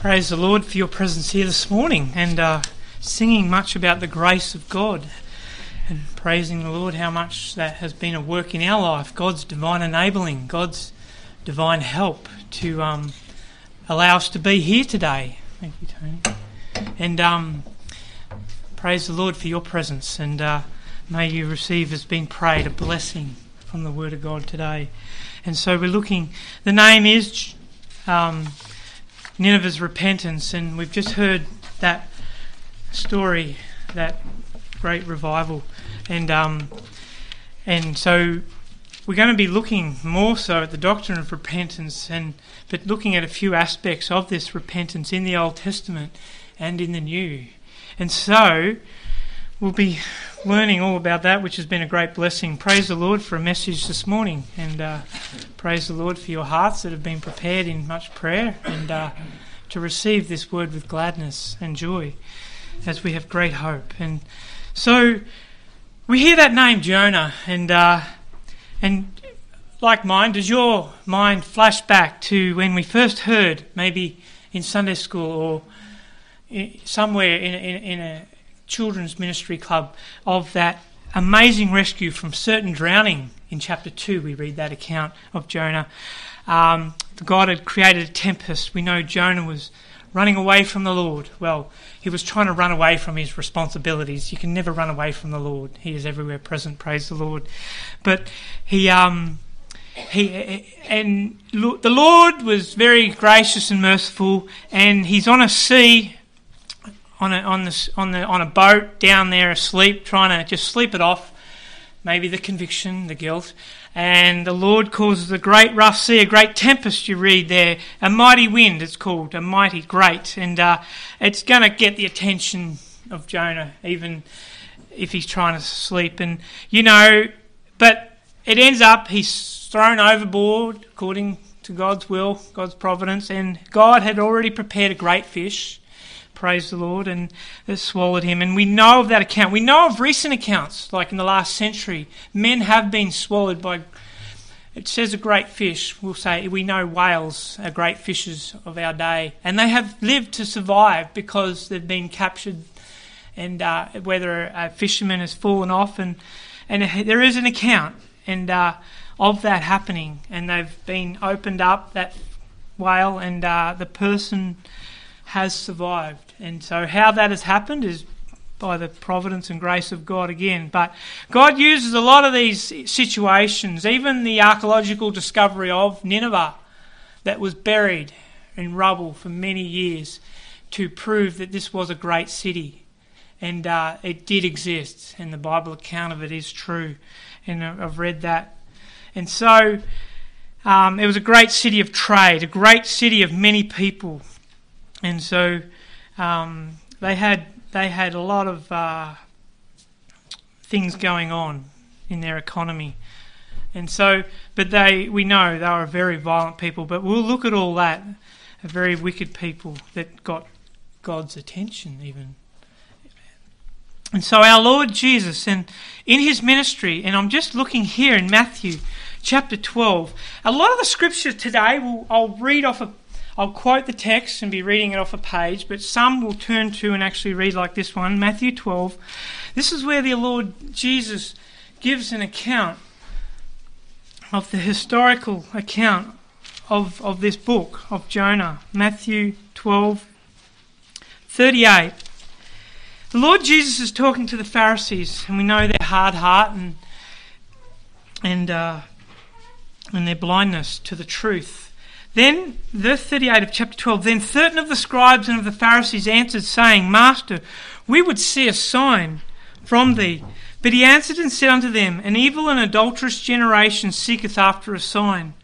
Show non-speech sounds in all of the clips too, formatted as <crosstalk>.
Praise the Lord for your presence here this morning and uh, singing much about the grace of God and praising the Lord how much that has been a work in our life, God's divine enabling, God's divine help to um, allow us to be here today. Thank you, Tony. And um, praise the Lord for your presence and uh, may you receive, as been prayed, a blessing from the Word of God today. And so we're looking, the name is. Um, Nineveh's repentance, and we've just heard that story, that great revival, and um, and so we're going to be looking more so at the doctrine of repentance, and but looking at a few aspects of this repentance in the Old Testament and in the New, and so we'll be learning all about that, which has been a great blessing. Praise the Lord for a message this morning, and uh, praise the Lord for your hearts that have been prepared in much prayer, and uh, to receive this word with gladness and joy, as we have great hope. And so we hear that name Jonah, and uh, and like mine, does your mind flash back to when we first heard, maybe in Sunday school or somewhere in, in, in a children's ministry club of that amazing rescue from certain drowning. In chapter 2, we read that account of Jonah. Um, God had created a tempest. We know Jonah was running away from the Lord. Well, he was trying to run away from his responsibilities. You can never run away from the Lord. He is everywhere present. Praise the Lord. But he, um, he, and the Lord was very gracious and merciful. And he's on a sea on a, on, the, on, the, on a boat down there asleep, trying to just sleep it off, maybe the conviction, the guilt. And the Lord causes a great rough sea, a great tempest, you read there, a mighty wind, it's called, a mighty great. And uh, it's going to get the attention of Jonah, even if he's trying to sleep. And, you know, but it ends up he's thrown overboard according to God's will, God's providence, and God had already prepared a great fish praise the Lord, and it swallowed him. And we know of that account. We know of recent accounts, like in the last century. Men have been swallowed by, it says a great fish. We'll say, we know whales are great fishes of our day. And they have lived to survive because they've been captured, and uh, whether a fisherman has fallen off. And, and there is an account and uh, of that happening. And they've been opened up, that whale, and uh, the person has survived. And so, how that has happened is by the providence and grace of God again. But God uses a lot of these situations, even the archaeological discovery of Nineveh that was buried in rubble for many years, to prove that this was a great city. And uh, it did exist, and the Bible account of it is true. And I've read that. And so um, it was a great city of trade, a great city of many people and so um, they had they had a lot of uh, things going on in their economy, and so but they we know they were very violent people. But we'll look at all that, a very wicked people that got God's attention even. And so our Lord Jesus, and in his ministry, and I'm just looking here in Matthew chapter 12, a lot of the scripture today, will, I'll read off a I'll quote the text and be reading it off a page, but some will turn to and actually read like this one Matthew 12. This is where the Lord Jesus gives an account of the historical account of, of this book of Jonah. Matthew 12, 38. The Lord Jesus is talking to the Pharisees, and we know their hard heart and and uh, and their blindness to the truth. Then, verse 38 of chapter 12, then certain of the scribes and of the Pharisees answered, saying, Master, we would see a sign from thee. But he answered and said unto them, An evil and adulterous generation seeketh after a sign,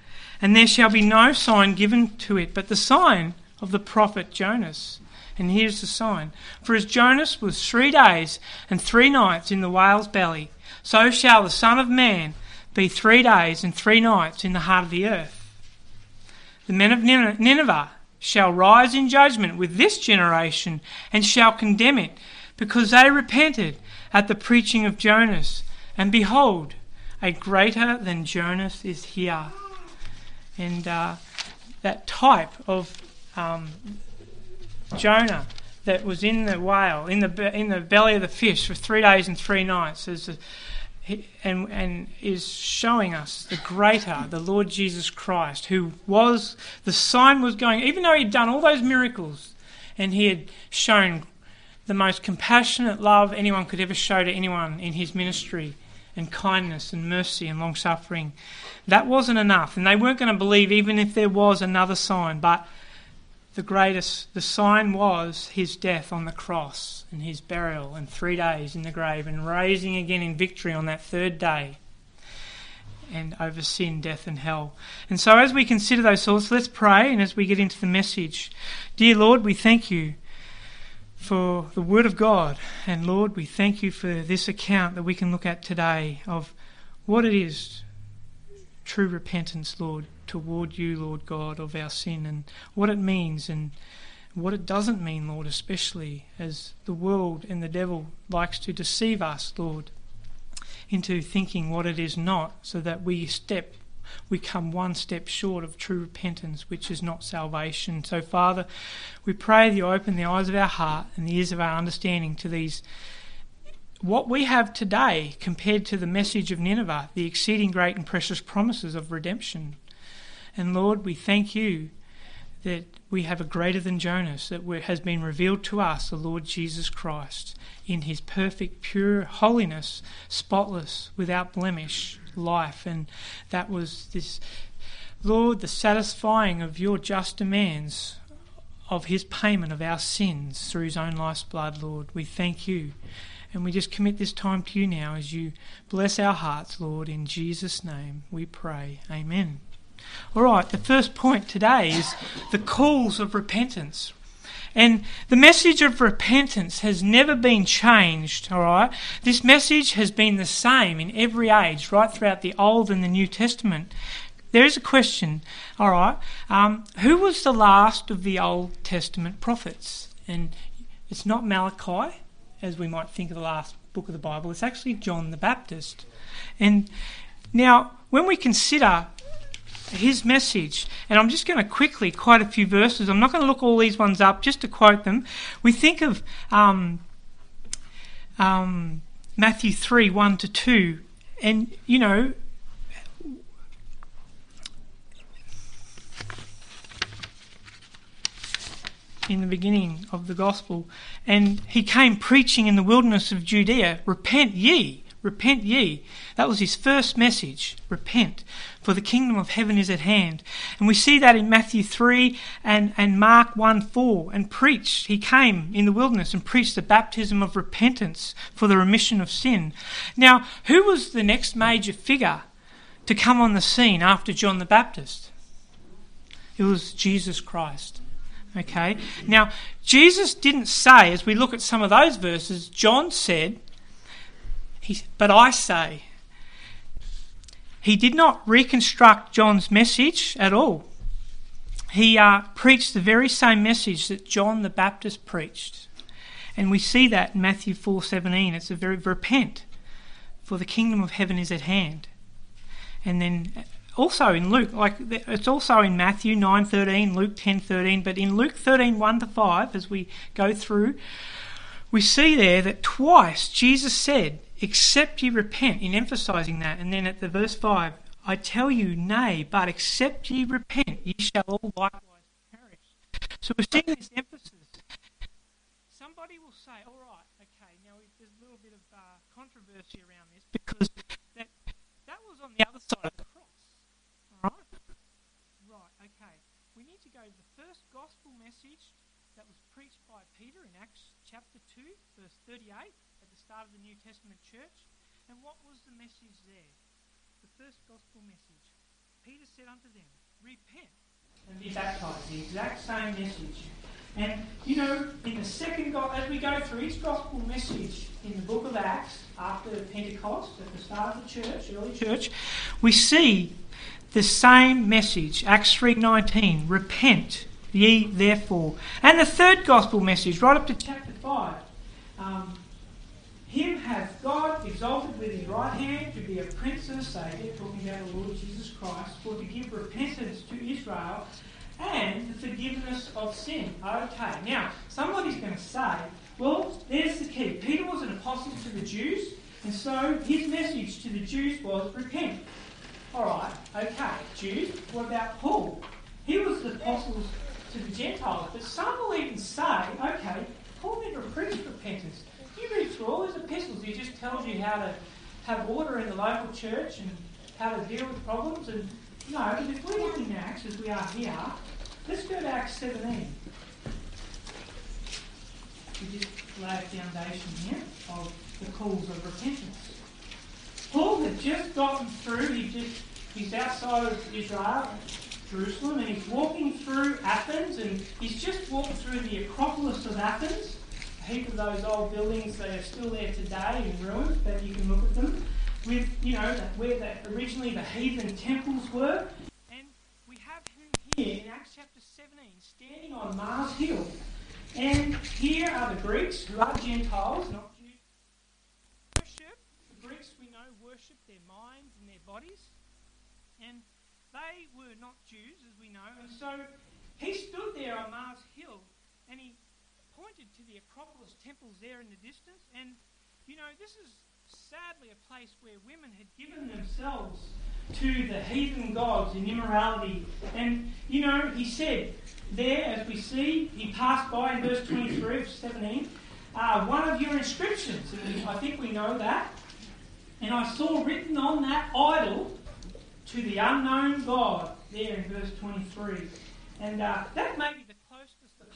and there shall be no sign given to it, but the sign of the prophet Jonas. And here's the sign For as Jonas was three days and three nights in the whale's belly, so shall the Son of Man be three days and three nights in the heart of the earth. The men of Nineveh shall rise in judgment with this generation and shall condemn it, because they repented at the preaching of Jonas. And behold, a greater than Jonas is here. And uh, that type of um, Jonah that was in the whale, in the in the belly of the fish for three days and three nights, and and is showing us the greater, the Lord Jesus Christ, who was the sign was going. Even though he'd done all those miracles, and he had shown the most compassionate love anyone could ever show to anyone in his ministry, and kindness and mercy and long suffering, that wasn't enough, and they weren't going to believe even if there was another sign, but the greatest, the sign was his death on the cross and his burial and three days in the grave and raising again in victory on that third day and over sin, death, and hell. And so, as we consider those thoughts, let's pray and as we get into the message. Dear Lord, we thank you for the Word of God. And Lord, we thank you for this account that we can look at today of what it is true repentance, Lord toward you, Lord God, of our sin and what it means and what it doesn't mean, Lord, especially as the world and the devil likes to deceive us, Lord, into thinking what it is not, so that we step we come one step short of true repentance, which is not salvation. So, Father, we pray that you open the eyes of our heart and the ears of our understanding to these what we have today compared to the message of Nineveh, the exceeding great and precious promises of redemption. And Lord, we thank you that we have a greater than Jonas, that has been revealed to us, the Lord Jesus Christ, in his perfect, pure holiness, spotless, without blemish life. And that was this, Lord, the satisfying of your just demands of his payment of our sins through his own life's blood, Lord. We thank you. And we just commit this time to you now as you bless our hearts, Lord. In Jesus' name we pray. Amen. All right, the first point today is the calls of repentance. And the message of repentance has never been changed, all right? This message has been the same in every age, right throughout the Old and the New Testament. There is a question, all right? Um, who was the last of the Old Testament prophets? And it's not Malachi, as we might think of the last book of the Bible, it's actually John the Baptist. And now, when we consider his message. And I'm just going to quickly quote a few verses. I'm not going to look all these ones up, just to quote them. We think of um, um, Matthew 3 1 to 2. And, you know, in the beginning of the gospel, and he came preaching in the wilderness of Judea, Repent ye, repent ye. That was his first message, repent for the kingdom of heaven is at hand. And we see that in Matthew 3 and, and Mark 1 4, and preached. He came in the wilderness and preached the baptism of repentance for the remission of sin. Now, who was the next major figure to come on the scene after John the Baptist? It was Jesus Christ. Okay? Now, Jesus didn't say, as we look at some of those verses, John said, he, but I say, he did not reconstruct John's message at all. He uh, preached the very same message that John the Baptist preached. And we see that in Matthew 4:17. It's a very repent, for the kingdom of heaven is at hand. And then also in Luke, like it's also in Matthew 9:13, Luke 10:13, but in Luke 13:1 to 5 as we go through, we see there that twice Jesus said, except ye repent, in emphasizing that. And then at the verse 5, I tell you, nay, but except ye repent, ye shall all likewise perish. So we're seeing this emphasis. Somebody will say, all right, okay, now there's a little bit of uh, controversy around this because that, that was on the other side of the cross. All right? Right, okay. We need to go to the first gospel message that was preached by Peter in Acts chapter 2, verse 38 start of the New Testament church. And what was the message there? The first gospel message. Peter said unto them, Repent and be baptized. The exact same message. And you know, in the second gospel, as we go through each gospel message in the book of Acts after Pentecost, at the start of the church, early church, we see the same message. Acts three nineteen. Repent ye therefore. And the third gospel message, right up to chapter five. Um, him hath God exalted with his right hand to be a prince and a saviour, talking about the Lord Jesus Christ, for to give repentance to Israel and the forgiveness of sin. Okay, now somebody's going to say, well, there's the key. Peter was an apostle to the Jews, and so his message to the Jews was repent. All right, okay, Jews. What about Paul? He was the apostle to the Gentiles, but some will even say, okay, Paul never preached repentance. You read through all his epistles, he just tells you how to have order in the local church and how to deal with problems. And no, but if we're looking at Acts as we are here, let's go to Acts 17. We just lay a foundation here of the calls of repentance. Paul had just gotten through, he just he's outside of Israel, Jerusalem, and he's walking through Athens, and he's just walked through the Acropolis of Athens. Heap of those old buildings, they are still there today in ruins, but you can look at them. With, you know, where the, originally the heathen temples were. And we have him here in Acts chapter 17, standing on Mars Hill. And here are the Greeks, who are Gentiles, not Jews. Worship, the Greeks we know worship their minds and their bodies. And they were not Jews, as we know. And so he stood there on Mars Hill and he pointed to the Acropolis temples there in the distance. And, you know, this is sadly a place where women had given themselves to the heathen gods in immorality. And, you know, he said, there, as we see, he passed by in verse 23 of 17, uh, one of your inscriptions. I think we know that. And I saw written on that idol to the unknown God, there in verse 23. And uh, that may be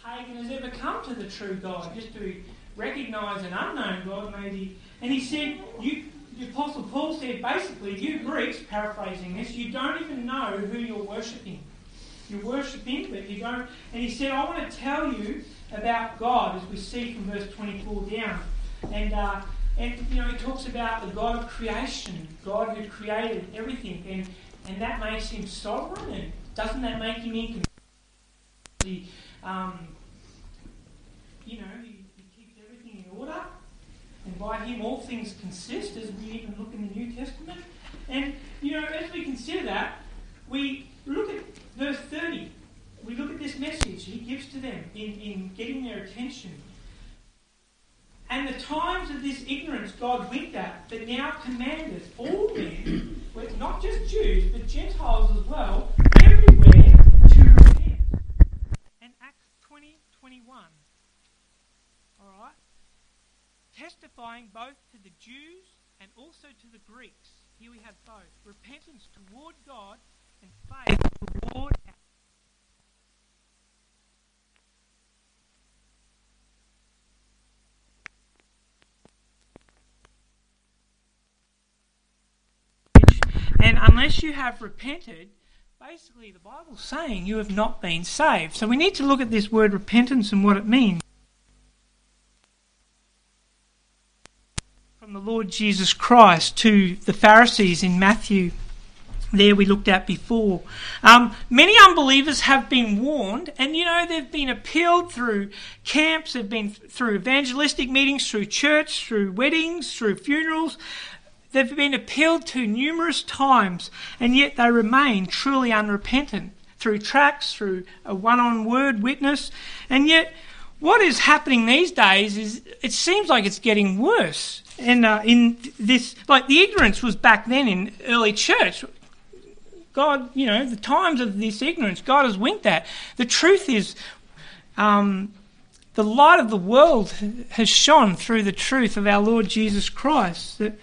pagan has ever come to the true God, just to recognise an unknown God, maybe. And he said, you, the Apostle Paul said, basically, you Greeks, paraphrasing this, you don't even know who you're worshipping. You're worshipping, but you don't. And he said, I want to tell you about God, as we see from verse 24 down. And uh, and you know, he talks about the God of creation, God who created everything, and and that makes him sovereign. And doesn't that make him in control? Um, you know, he, he keeps everything in order, and by him all things consist, as we even look in the New Testament. And you know, as we consider that, we look at verse 30. We look at this message he gives to them in, in getting their attention. And the times of this ignorance God winked at, but now commandeth all men, <coughs> not just Jews, but Gentiles as well, everywhere to repent. And Acts 20 21. Alright? Testifying both to the Jews and also to the Greeks. Here we have both repentance toward God and faith toward And unless you have repented, basically the Bible's saying you have not been saved. So we need to look at this word repentance and what it means. The Lord Jesus Christ to the Pharisees in Matthew, there we looked at before. Um, many unbelievers have been warned, and you know, they've been appealed through camps, they've been through evangelistic meetings, through church, through weddings, through funerals. They've been appealed to numerous times, and yet they remain truly unrepentant through tracts, through a one on word witness. And yet, what is happening these days is it seems like it's getting worse. And uh, in this, like the ignorance was back then in early church. God, you know, the times of this ignorance, God has winked at. The truth is, um, the light of the world has shone through the truth of our Lord Jesus Christ. That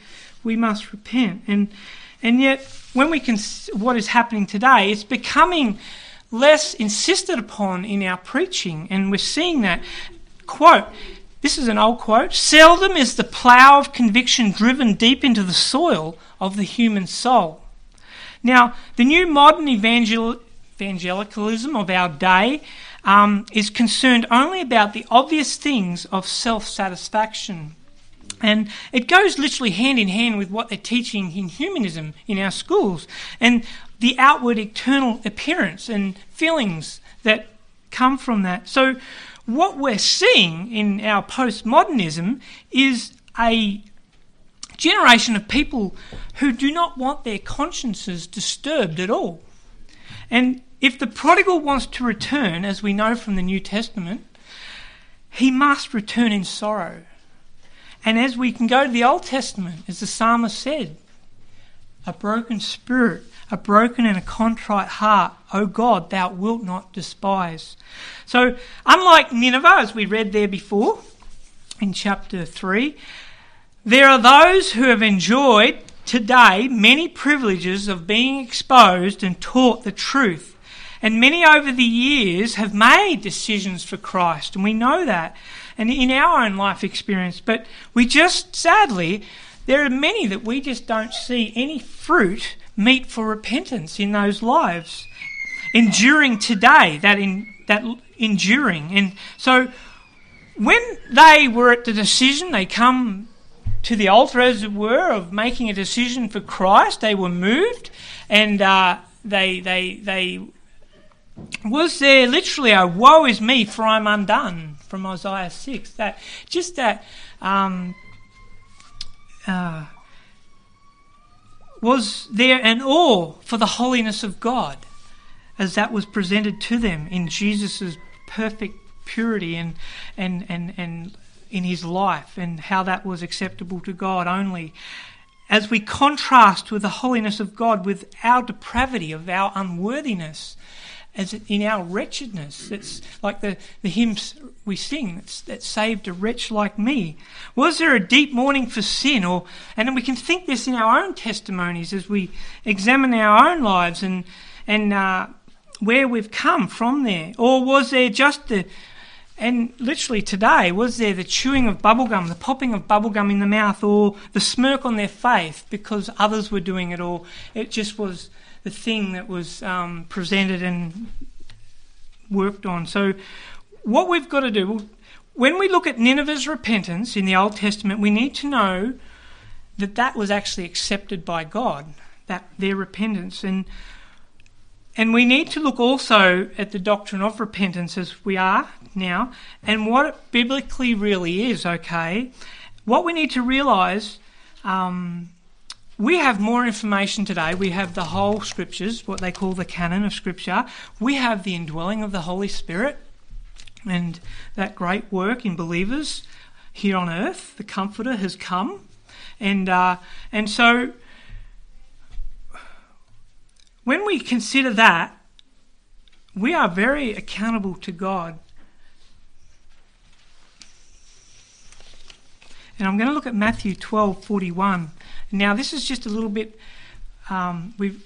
we must repent. And, and yet, when we can, what is happening today, it's becoming less insisted upon in our preaching, and we're seeing that. Quote, this is an old quote Seldom is the plough of conviction driven deep into the soil of the human soul. Now, the new modern evangel- evangelicalism of our day um, is concerned only about the obvious things of self satisfaction. And it goes literally hand in hand with what they're teaching in humanism in our schools and the outward external appearance and feelings that come from that. So, what we're seeing in our postmodernism is a generation of people who do not want their consciences disturbed at all. And if the prodigal wants to return, as we know from the New Testament, he must return in sorrow. And as we can go to the Old Testament, as the psalmist said, a broken spirit, a broken and a contrite heart, O God, thou wilt not despise. So, unlike Nineveh, as we read there before in chapter 3, there are those who have enjoyed today many privileges of being exposed and taught the truth. And many over the years have made decisions for Christ, and we know that, and in our own life experience. But we just, sadly, there are many that we just don't see any fruit meet for repentance in those lives, enduring today. That in that enduring, and so when they were at the decision, they come to the altar, as it were, of making a decision for Christ. They were moved, and uh, they they they was there literally a "woe is me, for I'm undone" from Isaiah six. That just that. Um, uh, was there an awe for the holiness of God as that was presented to them in Jesus' perfect purity and, and, and, and in his life and how that was acceptable to God only. As we contrast with the holiness of God with our depravity, of our unworthiness, as in our wretchedness. It's like the, the hymns we sing that saved a wretch like me. Was there a deep mourning for sin? Or and we can think this in our own testimonies as we examine our own lives and and uh, where we've come from there. Or was there just the and literally today, was there the chewing of bubblegum, the popping of bubblegum in the mouth, or the smirk on their face because others were doing it, or it just was the thing that was um, presented and worked on. So, what we've got to do, when we look at Nineveh's repentance in the Old Testament, we need to know that that was actually accepted by God, that their repentance. And and we need to look also at the doctrine of repentance as we are now and what it biblically really is, okay? What we need to realize, um, we have more information today. We have the whole scriptures, what they call the canon of scripture. We have the indwelling of the Holy Spirit and that great work in believers here on earth. The Comforter has come. And, uh, and so when we consider that, we are very accountable to God. And I'm going to look at Matthew 12:41. Now, this is just a little bit. Um, we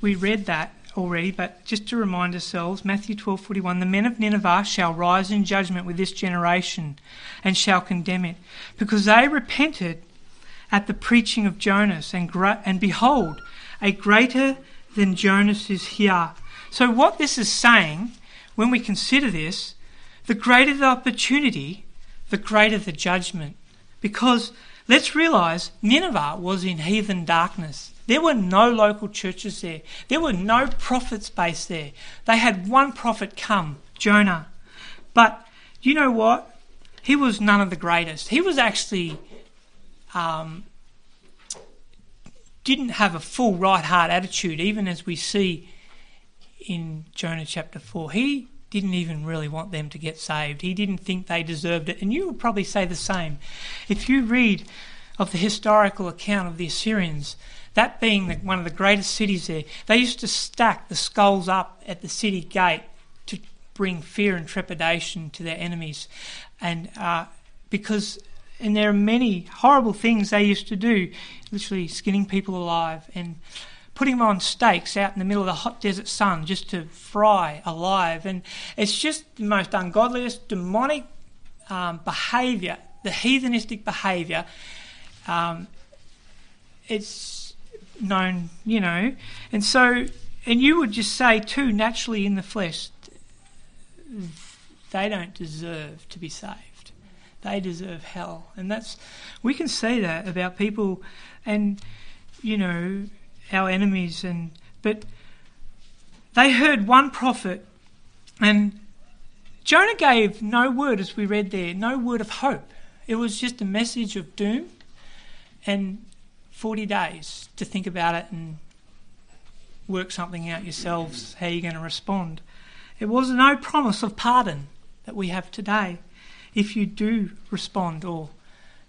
we read that already, but just to remind ourselves, Matthew 12:41, the men of Nineveh shall rise in judgment with this generation, and shall condemn it, because they repented at the preaching of Jonas, and and behold, a greater than Jonas is here. So, what this is saying, when we consider this, the greater the opportunity, the greater the judgment. Because let's realize Nineveh was in heathen darkness. There were no local churches there, there were no prophets based there. They had one prophet come, Jonah. But you know what? He was none of the greatest. He was actually um, didn't have a full right heart attitude, even as we see in Jonah chapter 4. He didn't even really want them to get saved. He didn't think they deserved it. And you would probably say the same. If you read of the historical account of the Assyrians, that being the, one of the greatest cities there, they used to stack the skulls up at the city gate to bring fear and trepidation to their enemies. And uh, because and there are many horrible things they used to do, literally skinning people alive and putting them on stakes out in the middle of the hot desert sun just to fry alive. And it's just the most ungodliest, demonic um, behaviour, the heathenistic behaviour. Um, it's known, you know. And so, and you would just say, too, naturally in the flesh, they don't deserve to be saved they deserve hell. And that's, we can say that about people and, you know, our enemies. And, but they heard one prophet and Jonah gave no word, as we read there, no word of hope. It was just a message of doom and 40 days to think about it and work something out yourselves how you're going to respond. It was no promise of pardon that we have today if you do respond or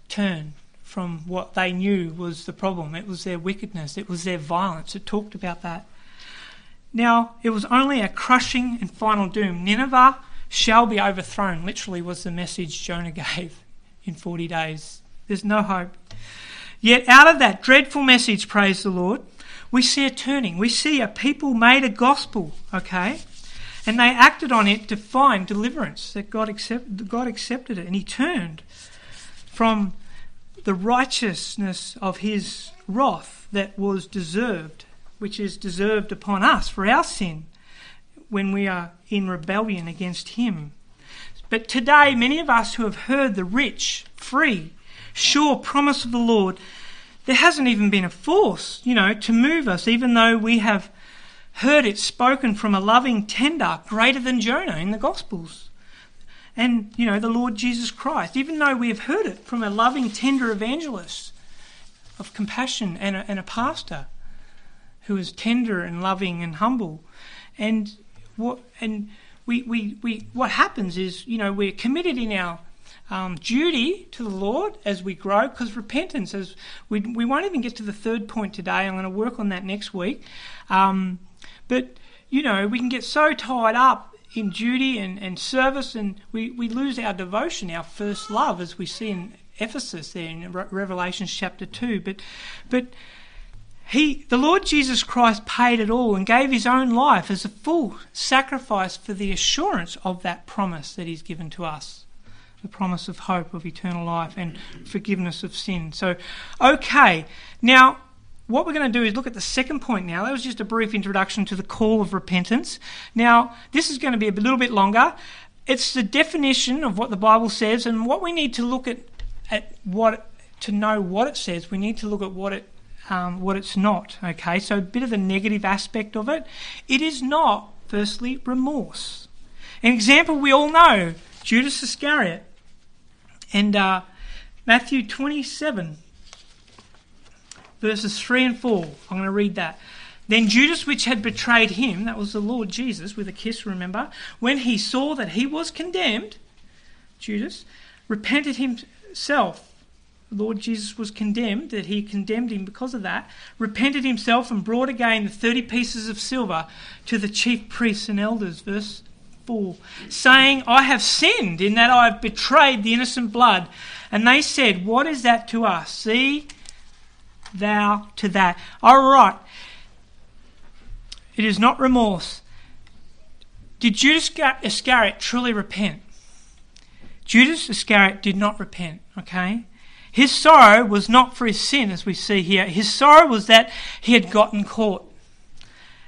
turn from what they knew was the problem. It was their wickedness, it was their violence. It talked about that. Now, it was only a crushing and final doom. Nineveh shall be overthrown, literally, was the message Jonah <laughs> gave in 40 days. There's no hope. Yet, out of that dreadful message, praise the Lord, we see a turning. We see a people made a gospel, okay? And they acted on it to find deliverance, that God, accept, God accepted it. And He turned from the righteousness of His wrath that was deserved, which is deserved upon us for our sin when we are in rebellion against Him. But today, many of us who have heard the rich, free, sure promise of the Lord, there hasn't even been a force, you know, to move us, even though we have heard it spoken from a loving tender greater than Jonah in the Gospels. And, you know, the Lord Jesus Christ, even though we have heard it from a loving, tender evangelist of compassion and a, and a pastor who is tender and loving and humble. And what and we, we, we what happens is, you know, we're committed in our um, duty to the Lord as we grow, because repentance, as we, we won't even get to the third point today. I'm going to work on that next week. Um, but, you know, we can get so tied up in duty and, and service, and we, we lose our devotion, our first love, as we see in Ephesus there in Re- Revelation chapter 2. But, but he, the Lord Jesus Christ paid it all and gave his own life as a full sacrifice for the assurance of that promise that he's given to us the promise of hope of eternal life and forgiveness of sin. So, okay, now what we're going to do is look at the second point now. That was just a brief introduction to the call of repentance. Now, this is going to be a little bit longer. It's the definition of what the Bible says, and what we need to look at, at what to know what it says, we need to look at what it um, what it's not. Okay, so a bit of the negative aspect of it. It is not, firstly, remorse. An example we all know: Judas Iscariot, and uh, Matthew twenty-seven verses 3 and 4. I'm going to read that. Then Judas, which had betrayed him, that was the Lord Jesus with a kiss, remember, when he saw that he was condemned, Judas, repented himself. The Lord Jesus was condemned, that he condemned him because of that, repented himself and brought again the 30 pieces of silver to the chief priests and elders. Verse 4 saying, I have sinned in that I have betrayed the innocent blood. And they said, What is that to us? See, thou to that. All right. It is not remorse. Did Judas Iscariot truly repent? Judas Iscariot did not repent, okay? His sorrow was not for his sin, as we see here. His sorrow was that he had gotten caught.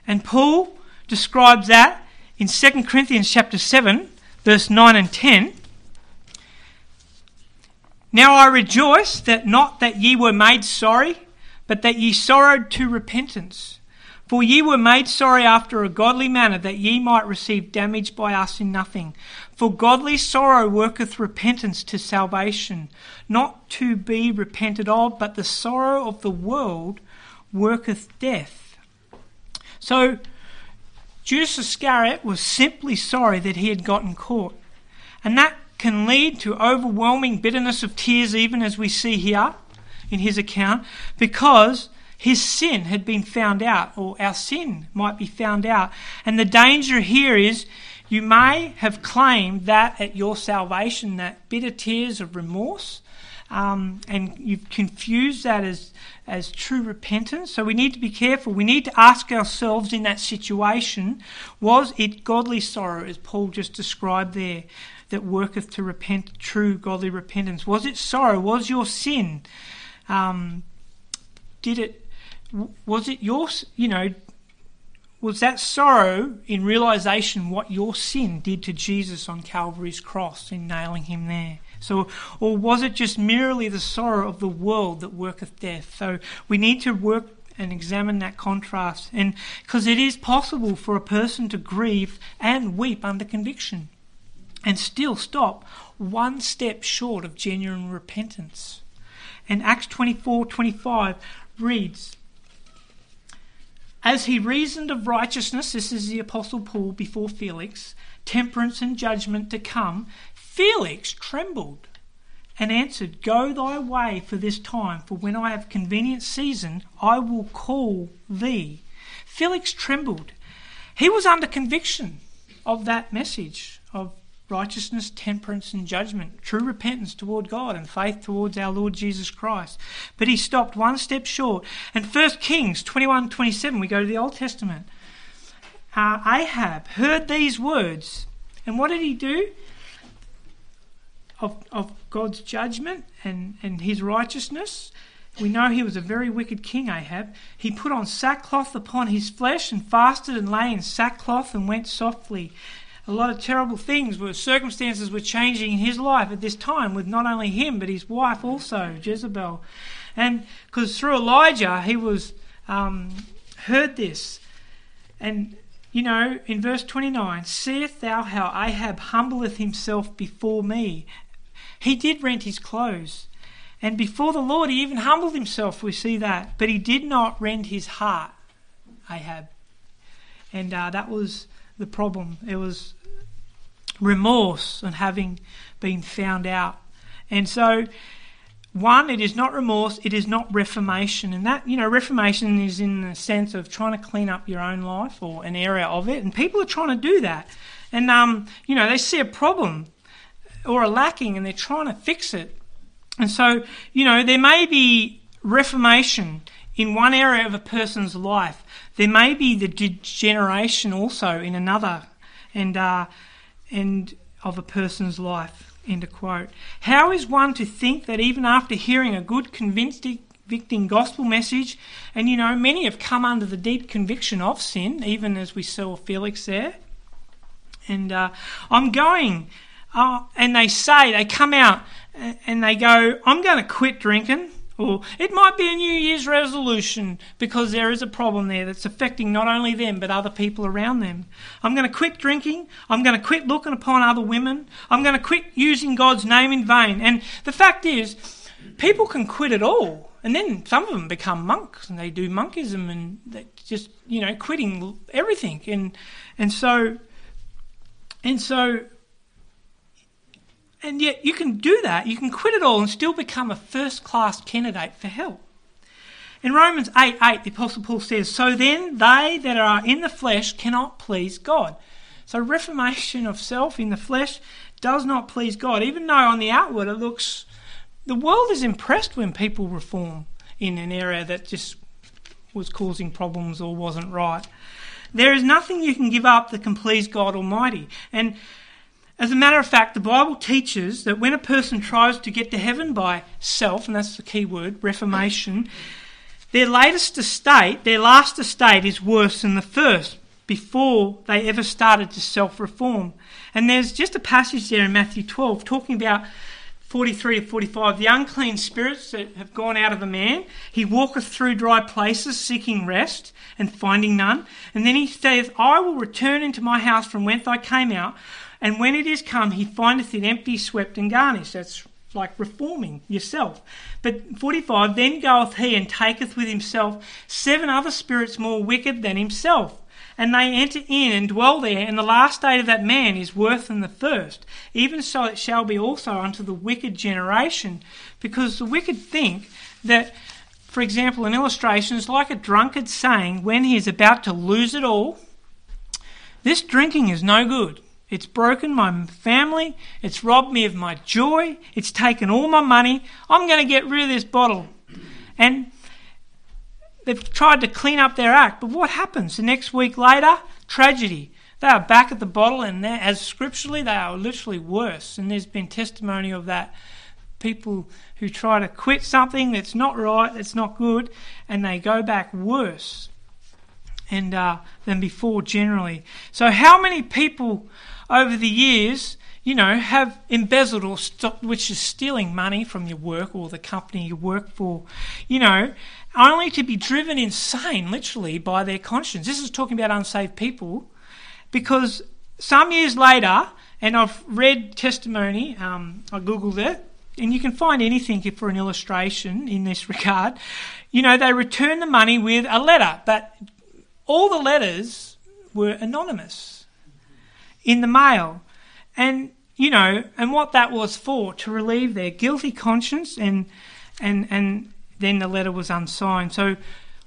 And Paul describes that in 2 Corinthians chapter 7, verse 9 and 10. Now I rejoice that not that ye were made sorry, but that ye sorrowed to repentance. For ye were made sorry after a godly manner, that ye might receive damage by us in nothing. For godly sorrow worketh repentance to salvation, not to be repented of, but the sorrow of the world worketh death. So, Judas Iscariot was simply sorry that he had gotten caught. And that can lead to overwhelming bitterness of tears, even as we see here in his account because his sin had been found out, or our sin might be found out. And the danger here is you may have claimed that at your salvation, that bitter tears of remorse, um, and you've confused that as, as true repentance. So we need to be careful. We need to ask ourselves in that situation was it godly sorrow, as Paul just described there, that worketh to repent, true godly repentance? Was it sorrow? Was your sin? Um, did it, was it your, you know, was that sorrow in realization what your sin did to Jesus on Calvary's cross in nailing him there? So, or was it just merely the sorrow of the world that worketh death? So we need to work and examine that contrast. And because it is possible for a person to grieve and weep under conviction and still stop one step short of genuine repentance. And Acts 24 25 reads, As he reasoned of righteousness, this is the Apostle Paul before Felix, temperance and judgment to come, Felix trembled and answered, Go thy way for this time, for when I have convenient season, I will call thee. Felix trembled. He was under conviction of that message of righteousness, temperance, and judgment, true repentance toward God and faith towards our Lord Jesus Christ. But he stopped one step short. And 1 Kings 21 27, we go to the Old Testament. Uh, Ahab heard these words, and what did he do? Of, of God's judgment and, and his righteousness. We know he was a very wicked king, Ahab. He put on sackcloth upon his flesh and fasted and lay in sackcloth and went softly a lot of terrible things were circumstances were changing in his life at this time with not only him but his wife also Jezebel. And because through Elijah he was um, heard this. And you know in verse 29 seest thou how Ahab humbleth himself before me? He did rent his clothes. And before the Lord he even humbled himself we see that. But he did not rend his heart Ahab. And uh, that was the problem. It was remorse and having been found out. And so, one, it is not remorse, it is not reformation. And that, you know, reformation is in the sense of trying to clean up your own life or an area of it. And people are trying to do that. And, um, you know, they see a problem or a lacking and they're trying to fix it. And so, you know, there may be reformation in one area of a person's life, there may be the degeneration also in another, and uh, and of a person's life. End of quote. How is one to think that even after hearing a good, convincing, convicting gospel message, and you know many have come under the deep conviction of sin, even as we saw Felix there, and uh, I'm going, uh, and they say they come out and they go, I'm going to quit drinking. Or it might be a New Year's resolution because there is a problem there that's affecting not only them but other people around them. I'm going to quit drinking. I'm going to quit looking upon other women. I'm going to quit using God's name in vain. And the fact is, people can quit it all. And then some of them become monks and they do monkism and they just, you know, quitting everything. And, and so, and so and yet you can do that. You can quit it all and still become a first class candidate for hell. In Romans 8 8, the Apostle Paul says, So then they that are in the flesh cannot please God. So reformation of self in the flesh does not please God, even though on the outward it looks. The world is impressed when people reform in an area that just was causing problems or wasn't right. There is nothing you can give up that can please God Almighty. And as a matter of fact, the Bible teaches that when a person tries to get to heaven by self, and that's the key word, reformation, their latest estate, their last estate, is worse than the first before they ever started to self reform. And there's just a passage there in Matthew 12 talking about 43 to 45 the unclean spirits that have gone out of a man. He walketh through dry places seeking rest and finding none. And then he saith, I will return into my house from whence I came out. And when it is come, he findeth it empty, swept, and garnished. That's like reforming yourself. But 45, then goeth he and taketh with himself seven other spirits more wicked than himself. And they enter in and dwell there, and the last state of that man is worse than the first. Even so it shall be also unto the wicked generation. Because the wicked think that, for example, an illustration is like a drunkard saying when he is about to lose it all, This drinking is no good. It's broken my family. It's robbed me of my joy. It's taken all my money. I'm going to get rid of this bottle. And they've tried to clean up their act. But what happens? The next week later, tragedy. They are back at the bottle, and as scripturally, they are literally worse. And there's been testimony of that. People who try to quit something that's not right, that's not good, and they go back worse and uh, than before generally. So, how many people over the years, you know, have embezzled or stopped, which is stealing money from your work or the company you work for, you know, only to be driven insane, literally, by their conscience. This is talking about unsaved people, because some years later, and I've read testimony, um, I googled it, and you can find anything for an illustration in this <laughs> regard. You know, they return the money with a letter, but all the letters were anonymous in the mail. And, you know, and what that was for, to relieve their guilty conscience, and, and, and then the letter was unsigned. So,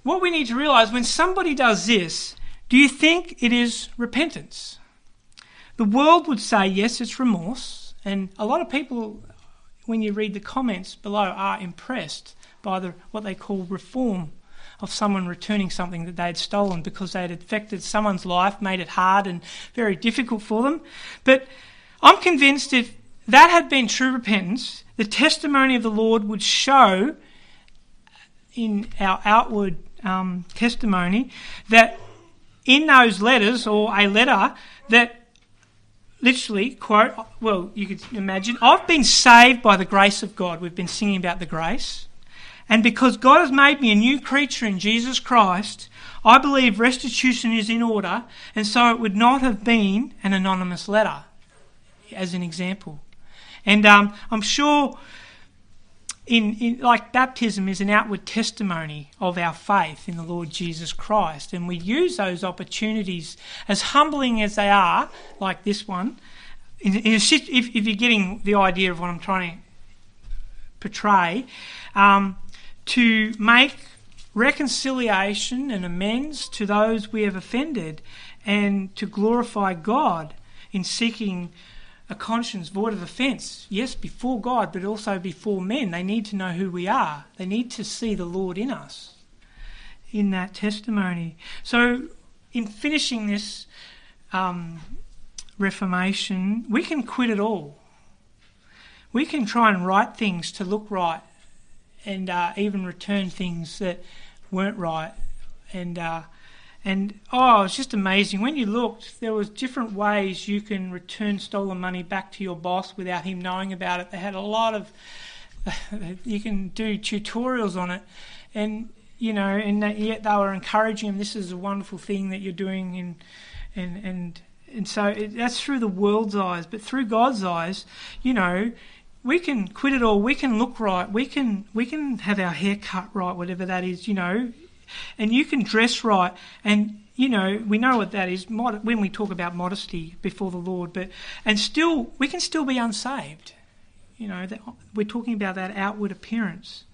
what we need to realize when somebody does this, do you think it is repentance? The world would say, yes, it's remorse. And a lot of people, when you read the comments below, are impressed by the, what they call reform of someone returning something that they had stolen because they had affected someone's life, made it hard and very difficult for them. But I'm convinced if that had been true repentance, the testimony of the Lord would show in our outward um, testimony that in those letters or a letter that literally quote well you could imagine i've been saved by the grace of god we've been singing about the grace and because God has made me a new creature in Jesus Christ, I believe restitution is in order, and so it would not have been an anonymous letter, as an example. And um, I'm sure, in, in like baptism is an outward testimony of our faith in the Lord Jesus Christ, and we use those opportunities as humbling as they are, like this one. In, in a, if, if, you're getting the idea of what I'm trying to portray. Um, to make reconciliation and amends to those we have offended and to glorify God in seeking a conscience void of offence. Yes, before God, but also before men. They need to know who we are, they need to see the Lord in us in that testimony. So, in finishing this um, Reformation, we can quit it all. We can try and write things to look right and uh, even return things that weren't right. And uh, and oh, it's just amazing. When you looked, there was different ways you can return stolen money back to your boss without him knowing about it. They had a lot of <laughs> you can do tutorials on it, and you know, and yet they were encouraging him. This is a wonderful thing that you're doing, and and and and so it, that's through the world's eyes, but through God's eyes, you know, we can quit it all. We can look right. We can we can have our hair cut right, whatever that is, you know, and you can dress right. And you know, we know what that is mod- when we talk about modesty before the Lord. But and still, we can still be unsaved. You know, that, we're talking about that outward appearance.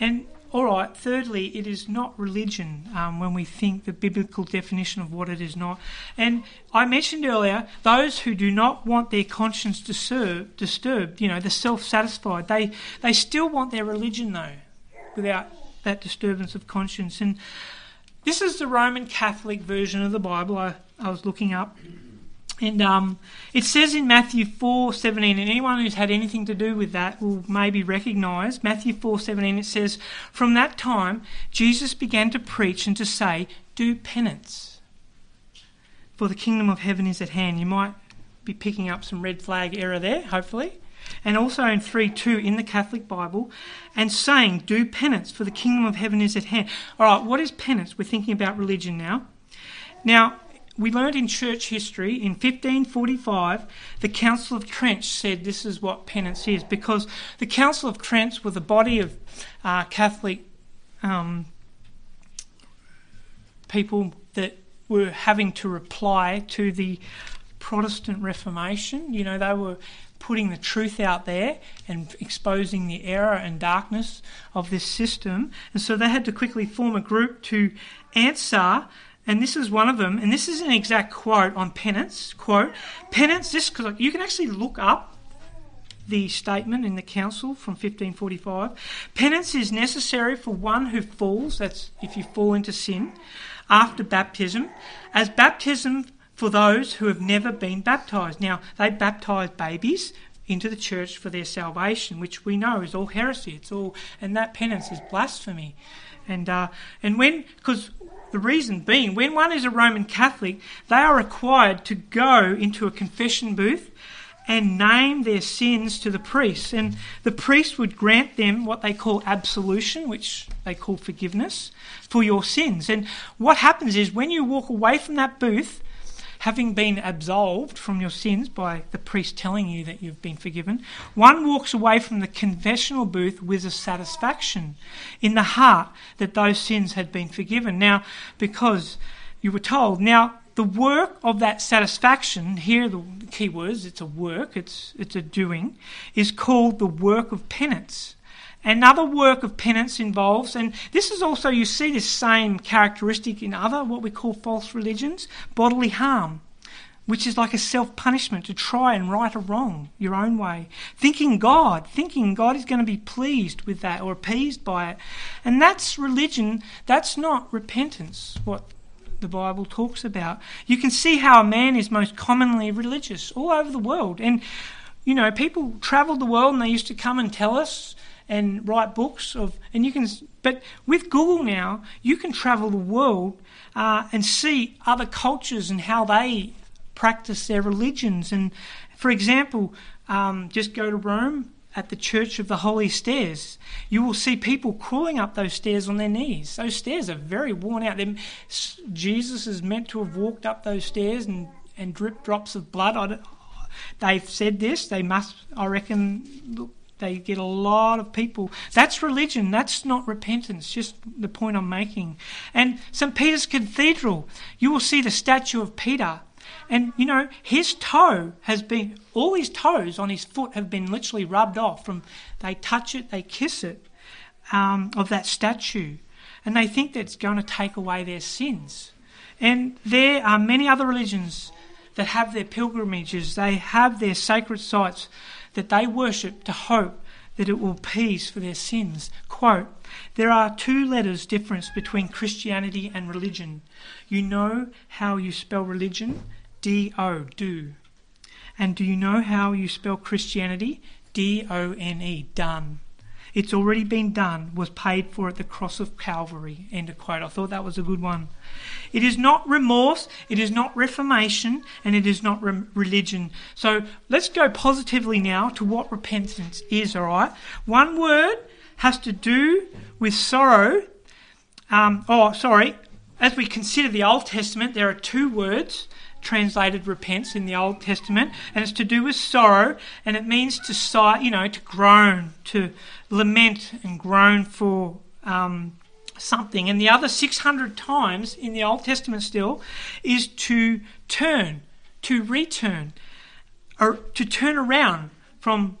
And all right, thirdly, it is not religion um, when we think the biblical definition of what it is not. And I mentioned earlier, those who do not want their conscience disturb, disturbed, you know, the self satisfied, they, they still want their religion though, without that disturbance of conscience. And this is the Roman Catholic version of the Bible I, I was looking up. And um, it says in Matthew 4:17, and anyone who's had anything to do with that will maybe recognise Matthew 4:17. It says, "From that time, Jesus began to preach and to say, Do penance, for the kingdom of heaven is at hand." You might be picking up some red flag error there, hopefully. And also in 3:2 in the Catholic Bible, and saying, Do penance, for the kingdom of heaven is at hand. All right, what is penance? We're thinking about religion now. Now, we learned in church history in 1545 the Council of Trent said this is what penance is because the Council of Trent were a body of uh, Catholic um, people that were having to reply to the Protestant Reformation. You know, they were putting the truth out there and exposing the error and darkness of this system. And so they had to quickly form a group to answer and this is one of them, and this is an exact quote on penance. Quote, penance, this, because you can actually look up the statement in the council from 1545. Penance is necessary for one who falls, that's if you fall into sin, after baptism, as baptism for those who have never been baptized. Now, they baptize babies into the church for their salvation, which we know is all heresy. It's all, and that penance is blasphemy. And uh, and when because the reason being, when one is a Roman Catholic, they are required to go into a confession booth and name their sins to the priest. And the priest would grant them what they call absolution, which they call forgiveness, for your sins. And what happens is when you walk away from that booth, having been absolved from your sins by the priest telling you that you've been forgiven, one walks away from the confessional booth with a satisfaction in the heart that those sins had been forgiven. Now, because you were told. Now, the work of that satisfaction, here the key words, it's a work, it's, it's a doing, is called the work of penance. Another work of penance involves, and this is also, you see this same characteristic in other, what we call false religions, bodily harm, which is like a self punishment to try and right a wrong your own way. Thinking God, thinking God is going to be pleased with that or appeased by it. And that's religion, that's not repentance, what the Bible talks about. You can see how a man is most commonly religious all over the world. And, you know, people traveled the world and they used to come and tell us and write books of, and you can, but with Google now, you can travel the world uh, and see other cultures and how they practice their religions. And for example, um, just go to Rome at the Church of the Holy Stairs. You will see people crawling up those stairs on their knees. Those stairs are very worn out. They're, Jesus is meant to have walked up those stairs and, and drip drops of blood. they've said this. They must, I reckon, they get a lot of people. That's religion. That's not repentance. Just the point I'm making. And St. Peter's Cathedral, you will see the statue of Peter. And, you know, his toe has been, all his toes on his foot have been literally rubbed off from, they touch it, they kiss it, um, of that statue. And they think that's going to take away their sins. And there are many other religions that have their pilgrimages, they have their sacred sites that they worship to hope that it will appease for their sins. Quote, there are two letters difference between Christianity and religion. You know how you spell religion? D O, do. And do you know how you spell Christianity? D O N E, done. It's already been done, was paid for at the cross of Calvary. End of quote. I thought that was a good one. It is not remorse, it is not reformation, and it is not re- religion. So let's go positively now to what repentance is, all right? One word has to do with sorrow. Um, oh, sorry. As we consider the Old Testament, there are two words translated repents in the Old Testament, and it's to do with sorrow, and it means to sigh, you know, to groan, to lament and groan for um, something. And the other 600 times in the Old Testament still is to turn, to return, or to turn around from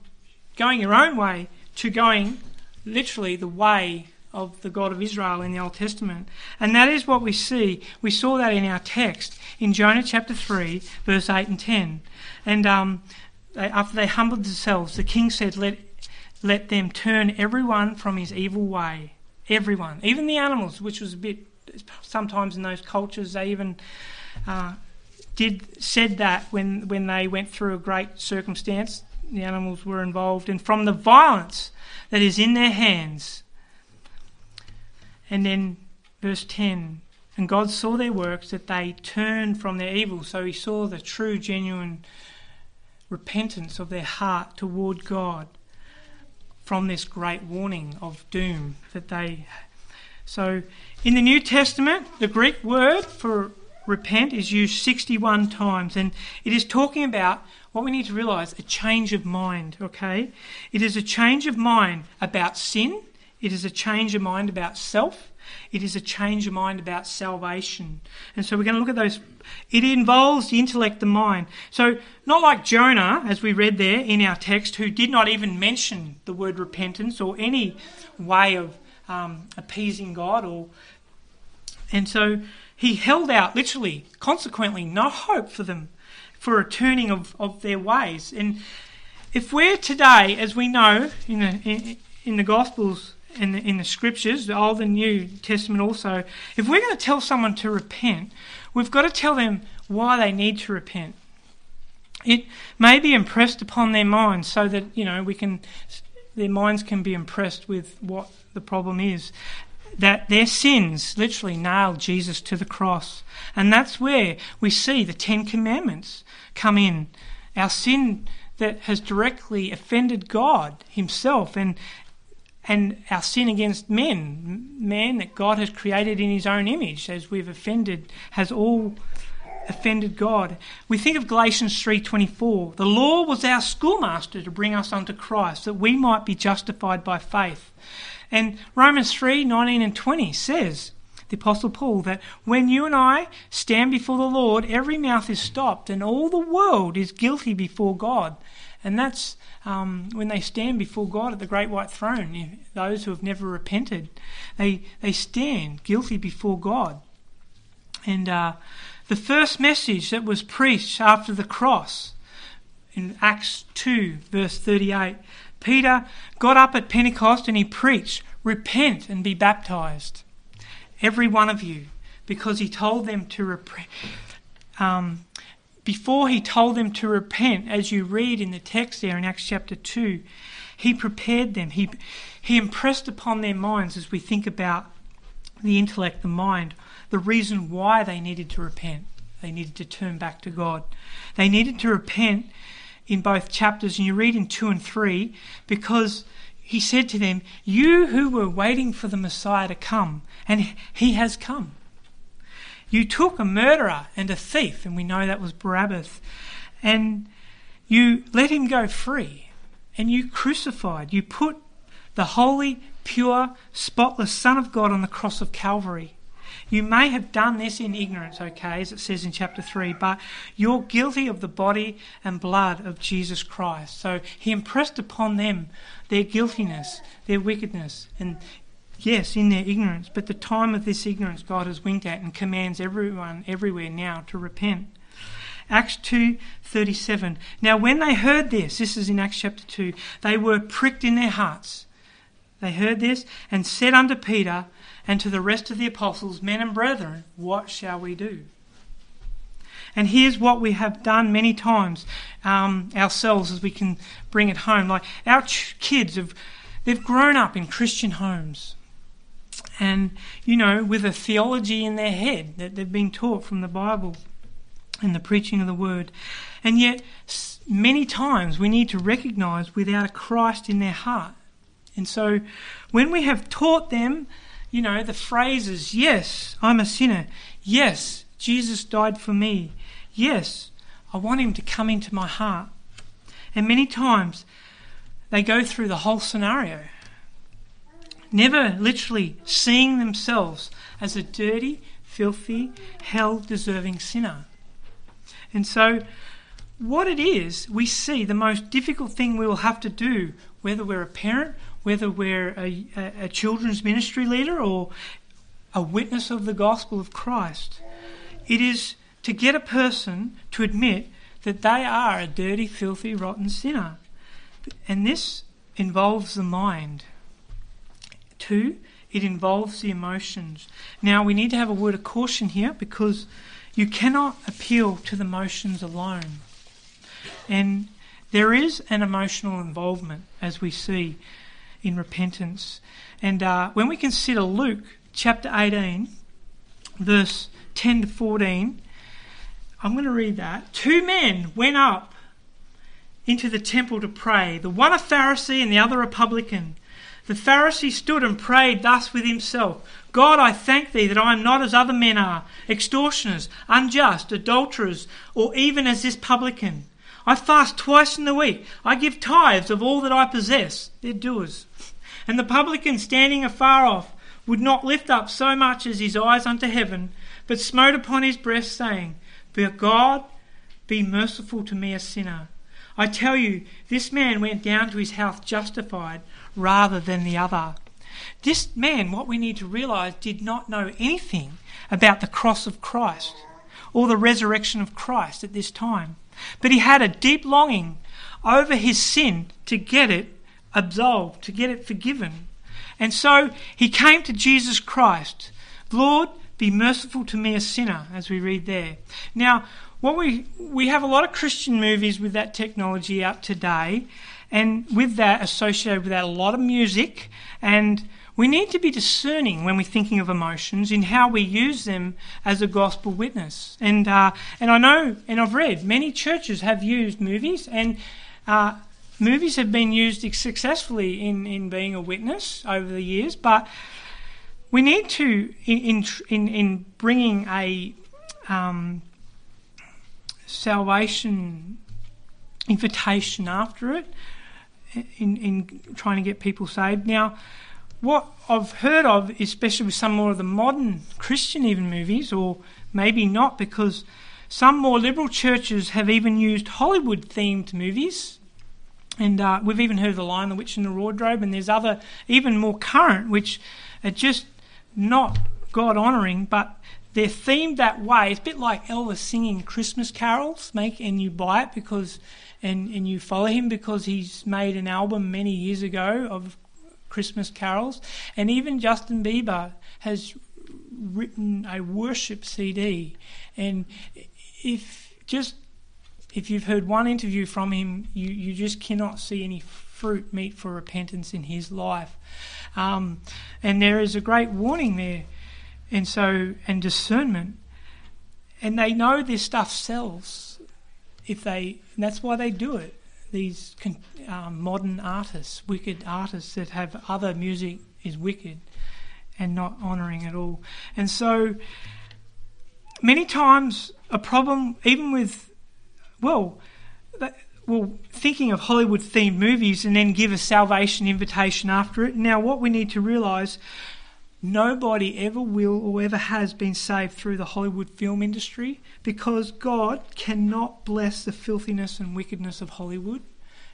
going your own way to going literally the way of the God of Israel in the Old Testament. And that is what we see. We saw that in our text in Jonah chapter 3, verse 8 and 10. And um, they, after they humbled themselves, the king said, let, let them turn everyone from his evil way. Everyone, even the animals, which was a bit, sometimes in those cultures, they even uh, did said that when, when they went through a great circumstance, the animals were involved, and from the violence that is in their hands, and then verse 10 and God saw their works that they turned from their evil. So he saw the true, genuine repentance of their heart toward God from this great warning of doom that they. So in the New Testament, the Greek word for repent is used 61 times, and it is talking about what we need to realize a change of mind, okay? It is a change of mind about sin it is a change of mind about self. It is a change of mind about salvation. And so we're going to look at those. It involves the intellect, the mind. So, not like Jonah, as we read there in our text, who did not even mention the word repentance or any way of um, appeasing God. Or, and so he held out, literally, consequently, no hope for them for a turning of, of their ways. And if we're today, as we know in the, in, in the Gospels, in the, in the scriptures, the Old and New Testament also, if we're going to tell someone to repent, we've got to tell them why they need to repent. It may be impressed upon their minds so that, you know, we can, their minds can be impressed with what the problem is. That their sins literally nailed Jesus to the cross. And that's where we see the Ten Commandments come in. Our sin that has directly offended God Himself and and our sin against men, man that God has created in his own image, as we've offended, has all offended God. We think of Galatians 3:24. The law was our schoolmaster to bring us unto Christ that we might be justified by faith. And Romans 3:19 and 20 says the Apostle Paul, that when you and I stand before the Lord, every mouth is stopped and all the world is guilty before God. And that's um, when they stand before God at the great white throne, those who have never repented, they, they stand guilty before God. And uh, the first message that was preached after the cross in Acts 2, verse 38, Peter got up at Pentecost and he preached, Repent and be baptized, every one of you, because he told them to repent. Um, before he told them to repent, as you read in the text there in Acts chapter 2, he prepared them. He, he impressed upon their minds as we think about the intellect, the mind, the reason why they needed to repent. They needed to turn back to God. They needed to repent in both chapters, and you read in 2 and 3, because he said to them, You who were waiting for the Messiah to come, and he has come. You took a murderer and a thief, and we know that was Barabbas, and you let him go free, and you crucified, you put the holy, pure, spotless Son of God on the cross of Calvary. You may have done this in ignorance, okay, as it says in chapter 3, but you're guilty of the body and blood of Jesus Christ. So he impressed upon them their guiltiness, their wickedness, and yes, in their ignorance, but the time of this ignorance God has winked at and commands everyone everywhere now to repent. Acts 2:37. Now when they heard this, this is in Acts chapter 2, they were pricked in their hearts. They heard this and said unto Peter, and to the rest of the apostles, Men and brethren, what shall we do? And here's what we have done many times um, ourselves as we can bring it home. Like our ch- kids have, they've grown up in Christian homes, and you know, with a theology in their head that they've been taught from the Bible and the preaching of the Word, and yet many times we need to recognise without a Christ in their heart. And so, when we have taught them you know, the phrases, yes, I'm a sinner. Yes, Jesus died for me. Yes, I want him to come into my heart. And many times they go through the whole scenario, never literally seeing themselves as a dirty, filthy, hell deserving sinner. And so, what it is, we see the most difficult thing we will have to do, whether we're a parent whether we're a, a, children's ministry leader or a witness of the gospel of Christ. It is to get a person to admit that they are a dirty, filthy, rotten sinner. And this involves the mind. Two, it involves the emotions. Now, we need to have a word of caution here because you cannot appeal to the emotions alone. And there is an emotional involvement, as we see in repentance. And uh, when we consider Luke chapter 18, verse 10 to 14, I'm going to read that. Two men went up into the temple to pray, the one a Pharisee and the other a publican. The Pharisee stood and prayed thus with himself God, I thank thee that I am not as other men are, extortioners, unjust, adulterers, or even as this publican. I fast twice in the week. I give tithes of all that I possess. They're doers. And the publican standing afar off would not lift up so much as his eyes unto heaven, but smote upon his breast, saying, But God, be merciful to me, a sinner. I tell you, this man went down to his house justified rather than the other. This man, what we need to realize, did not know anything about the cross of Christ or the resurrection of Christ at this time. But he had a deep longing over his sin to get it absolved, to get it forgiven. And so he came to Jesus Christ. Lord, be merciful to me, a sinner, as we read there. Now, what we we have a lot of Christian movies with that technology out today, and with that associated with that a lot of music, and we need to be discerning when we're thinking of emotions in how we use them as a gospel witness. And uh, and I know, and I've read many churches have used movies, and uh, movies have been used successfully in, in being a witness over the years, but we need to, in, in, in bringing a um, salvation invitation after it, in, in trying to get people saved. Now, what I've heard of, especially with some more of the modern Christian even movies, or maybe not, because some more liberal churches have even used Hollywood themed movies. And uh, we've even heard of The Lion, the Witch, and the Wardrobe, and there's other, even more current, which are just not God honouring, but they're themed that way. It's a bit like Elvis singing Christmas carols, make and you buy it because and, and you follow him because he's made an album many years ago of Christmas carols. And even Justin Bieber has written a worship CD. And if just if you've heard one interview from him, you, you just cannot see any fruit meet for repentance in his life. Um, and there is a great warning there, and so and discernment. And they know this stuff sells. If they, that's why they do it these um, modern artists, wicked artists that have other music is wicked and not honouring at all. And so many times a problem, even with, well, that, well, thinking of Hollywood themed movies and then give a salvation invitation after it. Now, what we need to realise Nobody ever will or ever has been saved through the Hollywood film industry because God cannot bless the filthiness and wickedness of Hollywood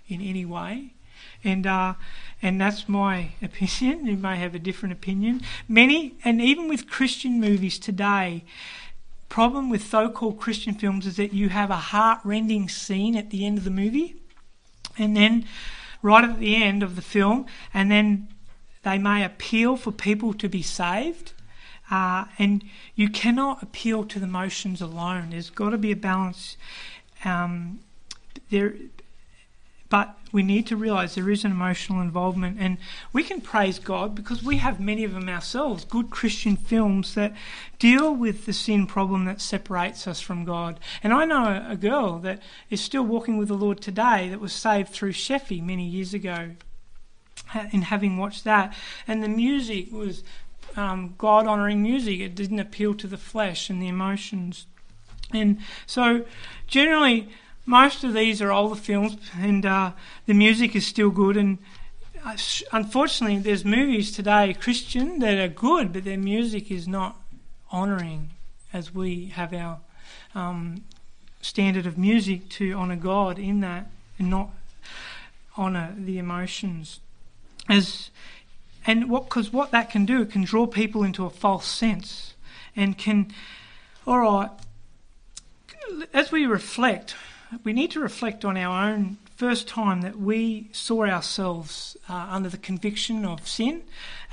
in any way. And uh, and that's my <laughs> opinion. You may have a different opinion. Many, and even with Christian movies today, problem with so-called Christian films is that you have a heart-rending scene at the end of the movie, and then right at the end of the film, and then they may appeal for people to be saved. Uh, and you cannot appeal to the emotions alone. There's got to be a balance. Um, there, but we need to realize there is an emotional involvement, and we can praise God because we have many of them ourselves. Good Christian films that deal with the sin problem that separates us from God. And I know a girl that is still walking with the Lord today that was saved through Sheffey many years ago in having watched that. And the music was um, God honouring music, it didn't appeal to the flesh and the emotions. And so, generally, most of these are older films, and uh, the music is still good. And uh, unfortunately, there's movies today, Christian, that are good, but their music is not honouring as we have our um, standard of music to honour God in that, and not honour the emotions as and what because what that can do can draw people into a false sense and can all right as we reflect we need to reflect on our own first time that we saw ourselves uh, under the conviction of sin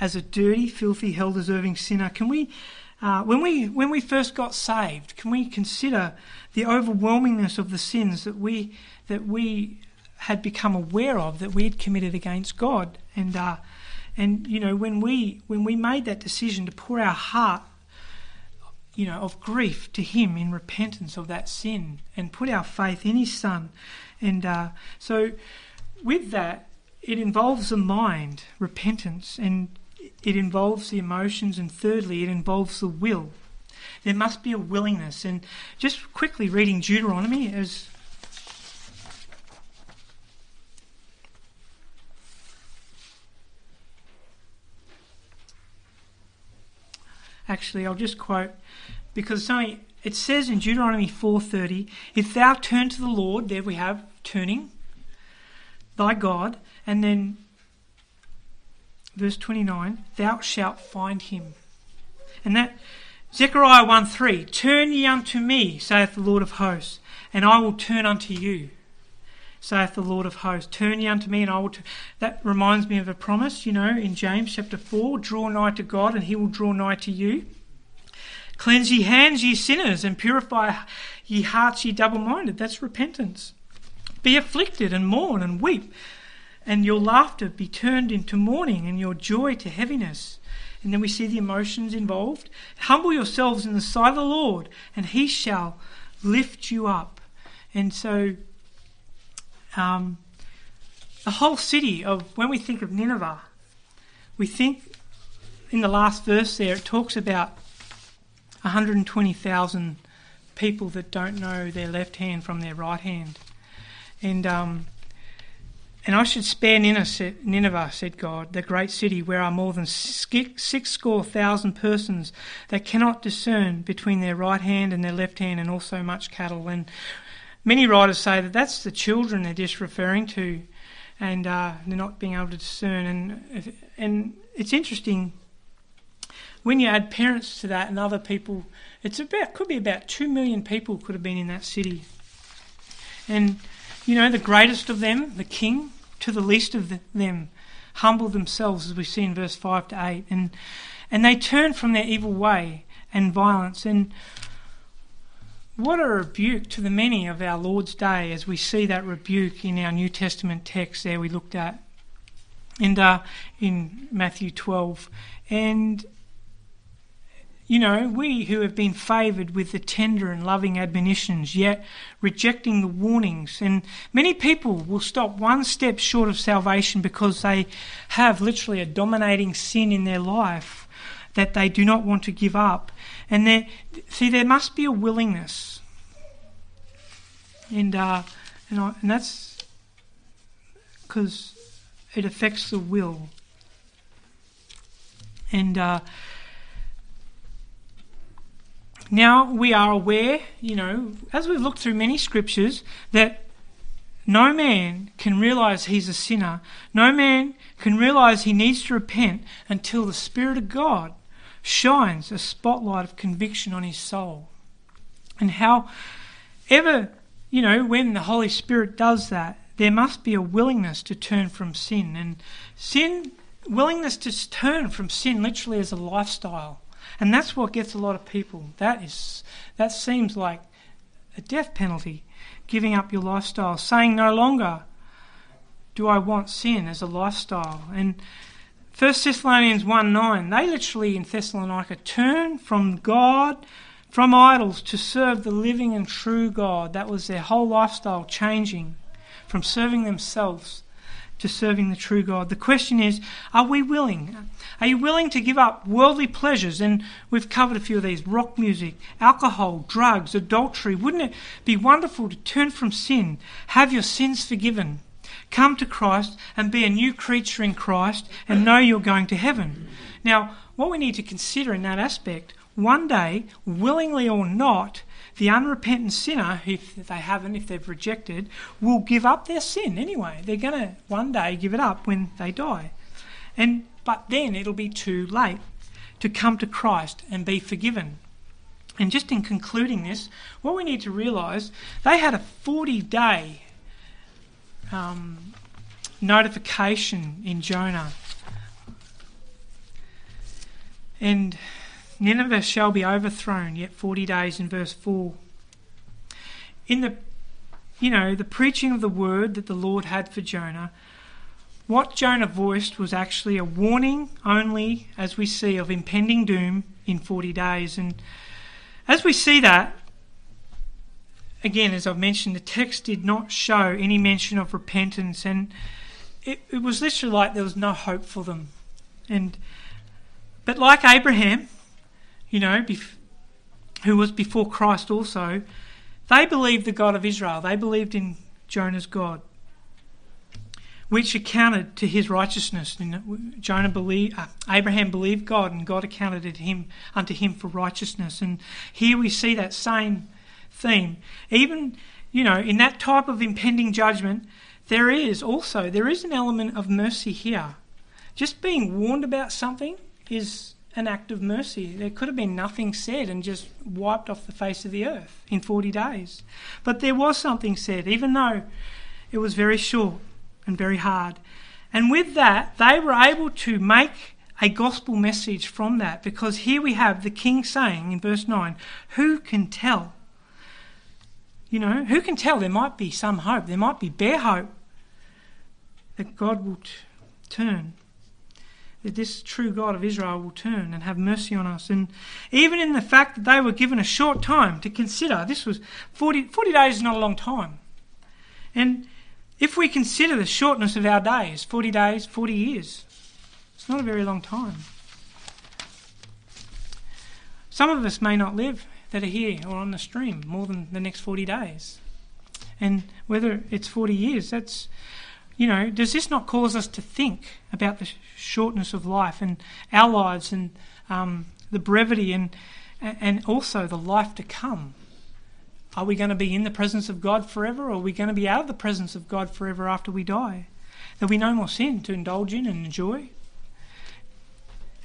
as a dirty filthy hell deserving sinner. Can we uh, when we when we first got saved can we consider the overwhelmingness of the sins that we that we had become aware of that we had committed against God. And uh, and you know when we when we made that decision to pour our heart, you know, of grief to Him in repentance of that sin and put our faith in His Son, and uh, so with that it involves the mind, repentance, and it involves the emotions, and thirdly, it involves the will. There must be a willingness. And just quickly reading Deuteronomy as actually I'll just quote because only, it says in Deuteronomy 4:30, if thou turn to the Lord, there we have turning thy God, and then verse 29, thou shalt find him. And that Zechariah 1:3, turn ye unto me, saith the Lord of hosts, and I will turn unto you saith the Lord of hosts. Turn ye unto me, and I will. T-. That reminds me of a promise, you know, in James chapter 4 draw nigh to God, and he will draw nigh to you. Cleanse ye hands, ye sinners, and purify ye hearts, ye double minded. That's repentance. Be afflicted, and mourn, and weep, and your laughter be turned into mourning, and your joy to heaviness. And then we see the emotions involved. Humble yourselves in the sight of the Lord, and he shall lift you up. And so um, the whole city of, when we think of Nineveh, we think in the last verse there, it talks about 120,000 people that don't know their left hand from their right hand. And, um, And I should spare Nineveh, said God, the great city where are more than six score thousand persons that cannot discern between their right hand and their left hand, and also much cattle. And many writers say that that's the children they're just referring to, and uh, they're not being able to discern. And and it's interesting when you add parents to that and other people. It's about could be about two million people could have been in that city, and you know the greatest of them, the king, to the least of them humble themselves, as we see in verse 5 to 8. And, and they turn from their evil way and violence. And what a rebuke to the many of our Lord's day as we see that rebuke in our New Testament text there we looked at and uh, in Matthew 12. And you know, we who have been favoured with the tender and loving admonitions, yet rejecting the warnings. And many people will stop one step short of salvation because they have literally a dominating sin in their life that they do not want to give up. And there, see, there must be a willingness. And, uh, and, I, and that's because it affects the will. And, uh, now we are aware, you know, as we've looked through many scriptures, that no man can realize he's a sinner. No man can realize he needs to repent until the Spirit of God shines a spotlight of conviction on his soul. And how ever, you know, when the Holy Spirit does that, there must be a willingness to turn from sin. And sin, willingness to turn from sin literally is a lifestyle. And that's what gets a lot of people. That is that seems like a death penalty, giving up your lifestyle, saying no longer do I want sin as a lifestyle. And 1 Thessalonians 1 9, they literally in Thessalonica turn from God, from idols, to serve the living and true God. That was their whole lifestyle changing from serving themselves to serving the true God. The question is, are we willing? Are you willing to give up worldly pleasures? And we've covered a few of these rock music, alcohol, drugs, adultery. Wouldn't it be wonderful to turn from sin, have your sins forgiven, come to Christ and be a new creature in Christ and know you're going to heaven? Now, what we need to consider in that aspect, one day, willingly or not, the unrepentant sinner, if they haven't, if they've rejected, will give up their sin anyway. They're going to one day give it up when they die. And but then it'll be too late to come to Christ and be forgiven. And just in concluding this, what we need to realise, they had a 40 day um, notification in Jonah. And Nineveh shall be overthrown, yet 40 days in verse 4. In the, you know, the preaching of the word that the Lord had for Jonah, what Jonah voiced was actually a warning only, as we see, of impending doom in 40 days. And as we see that, again, as I've mentioned, the text did not show any mention of repentance, and it, it was literally like there was no hope for them. And but like Abraham, you know, bef- who was before Christ also, they believed the God of Israel. They believed in Jonah's God, which accounted to his righteousness. Jonah believed, uh, Abraham believed God, and God accounted it him unto him for righteousness. And here we see that same theme. Even, you know, in that type of impending judgment, there is also there is an element of mercy here. Just being warned about something is an act of mercy. There could have been nothing said and just wiped off the face of the earth in 40 days. But there was something said, even though it was very short and very hard. And with that, they were able to make a gospel message from that because here we have the king saying in verse 9, Who can tell? You know, who can tell? There might be some hope, there might be bare hope that God will t- turn that this true God of Israel will turn and have mercy on us. And even in the fact that they were given a short time to consider, this was 40, 40 days is not a long time. And if we consider the shortness of our days, 40 days, 40 years, it's not a very long time. Some of us may not live that are here or on the stream more than the next 40 days. And whether it's 40 years, that's you know, does this not cause us to think about the shortness of life and our lives and um, the brevity and and also the life to come? Are we going to be in the presence of God forever, or are we going to be out of the presence of God forever after we die? There'll be no more sin to indulge in and enjoy,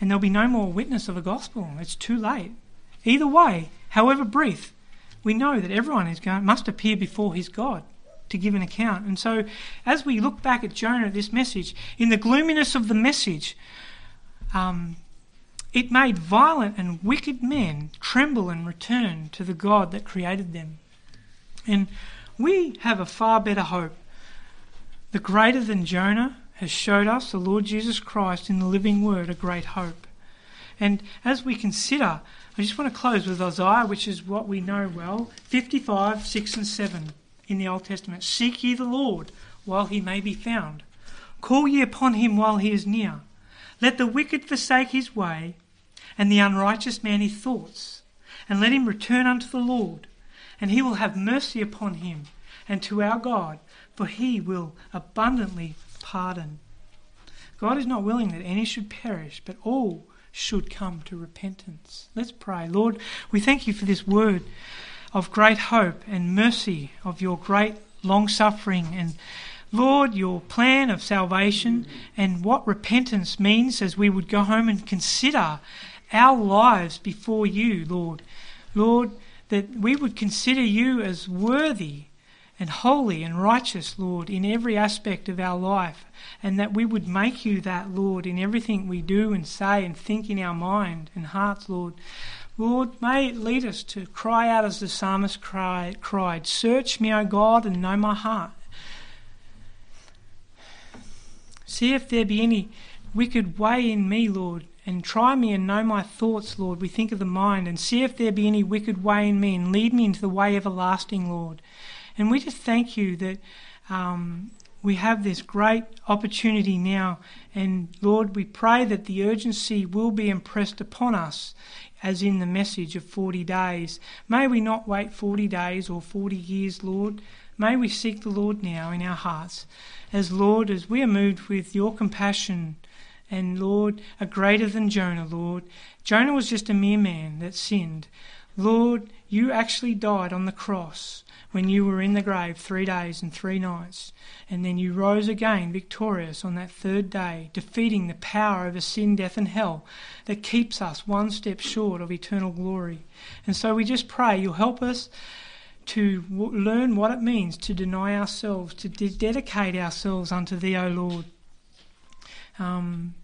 and there'll be no more witness of the gospel. It's too late. Either way, however brief, we know that everyone is going must appear before his God to give an account. And so, as we look back at Jonah, this message, in the gloominess of the message, um, it made violent and wicked men tremble and return to the God that created them. And we have a far better hope. The greater than Jonah has showed us the Lord Jesus Christ in the living word a great hope. And as we consider, I just want to close with Isaiah, which is what we know well 55, 6 and 7 in the Old Testament. Seek ye the Lord while he may be found. Call ye upon him while he is near. Let the wicked forsake his way, and the unrighteous man his thoughts, and let him return unto the Lord, and he will have mercy upon him, and to our God, for he will abundantly pardon. God is not willing that any should perish, but all should come to repentance. Let's pray. Lord, we thank you for this word of great hope and mercy, of your great long suffering, and Lord, your plan of salvation and what repentance means as we would go home and consider our lives before you, Lord. Lord, that we would consider you as worthy and holy and righteous, Lord, in every aspect of our life, and that we would make you that, Lord, in everything we do and say and think in our mind and hearts, Lord. Lord, may it lead us to cry out as the psalmist cried, cried Search me, O God, and know my heart. See if there be any wicked way in me, Lord, and try me and know my thoughts, Lord. We think of the mind, and see if there be any wicked way in me, and lead me into the way everlasting, Lord. And we just thank you that um, we have this great opportunity now. And Lord, we pray that the urgency will be impressed upon us as in the message of 40 days. May we not wait 40 days or 40 years, Lord. May we seek the Lord now in our hearts. As Lord, as we are moved with your compassion and Lord, are greater than Jonah, Lord. Jonah was just a mere man that sinned. Lord, you actually died on the cross when you were in the grave three days and three nights, and then you rose again victorious on that third day, defeating the power over sin, death, and hell that keeps us one step short of eternal glory. And so we just pray you'll help us to w- learn what it means to deny ourselves, to de- dedicate ourselves unto Thee, O Lord. Um,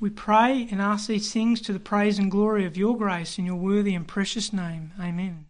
we pray and ask these things to the praise and glory of your grace in your worthy and precious name. Amen.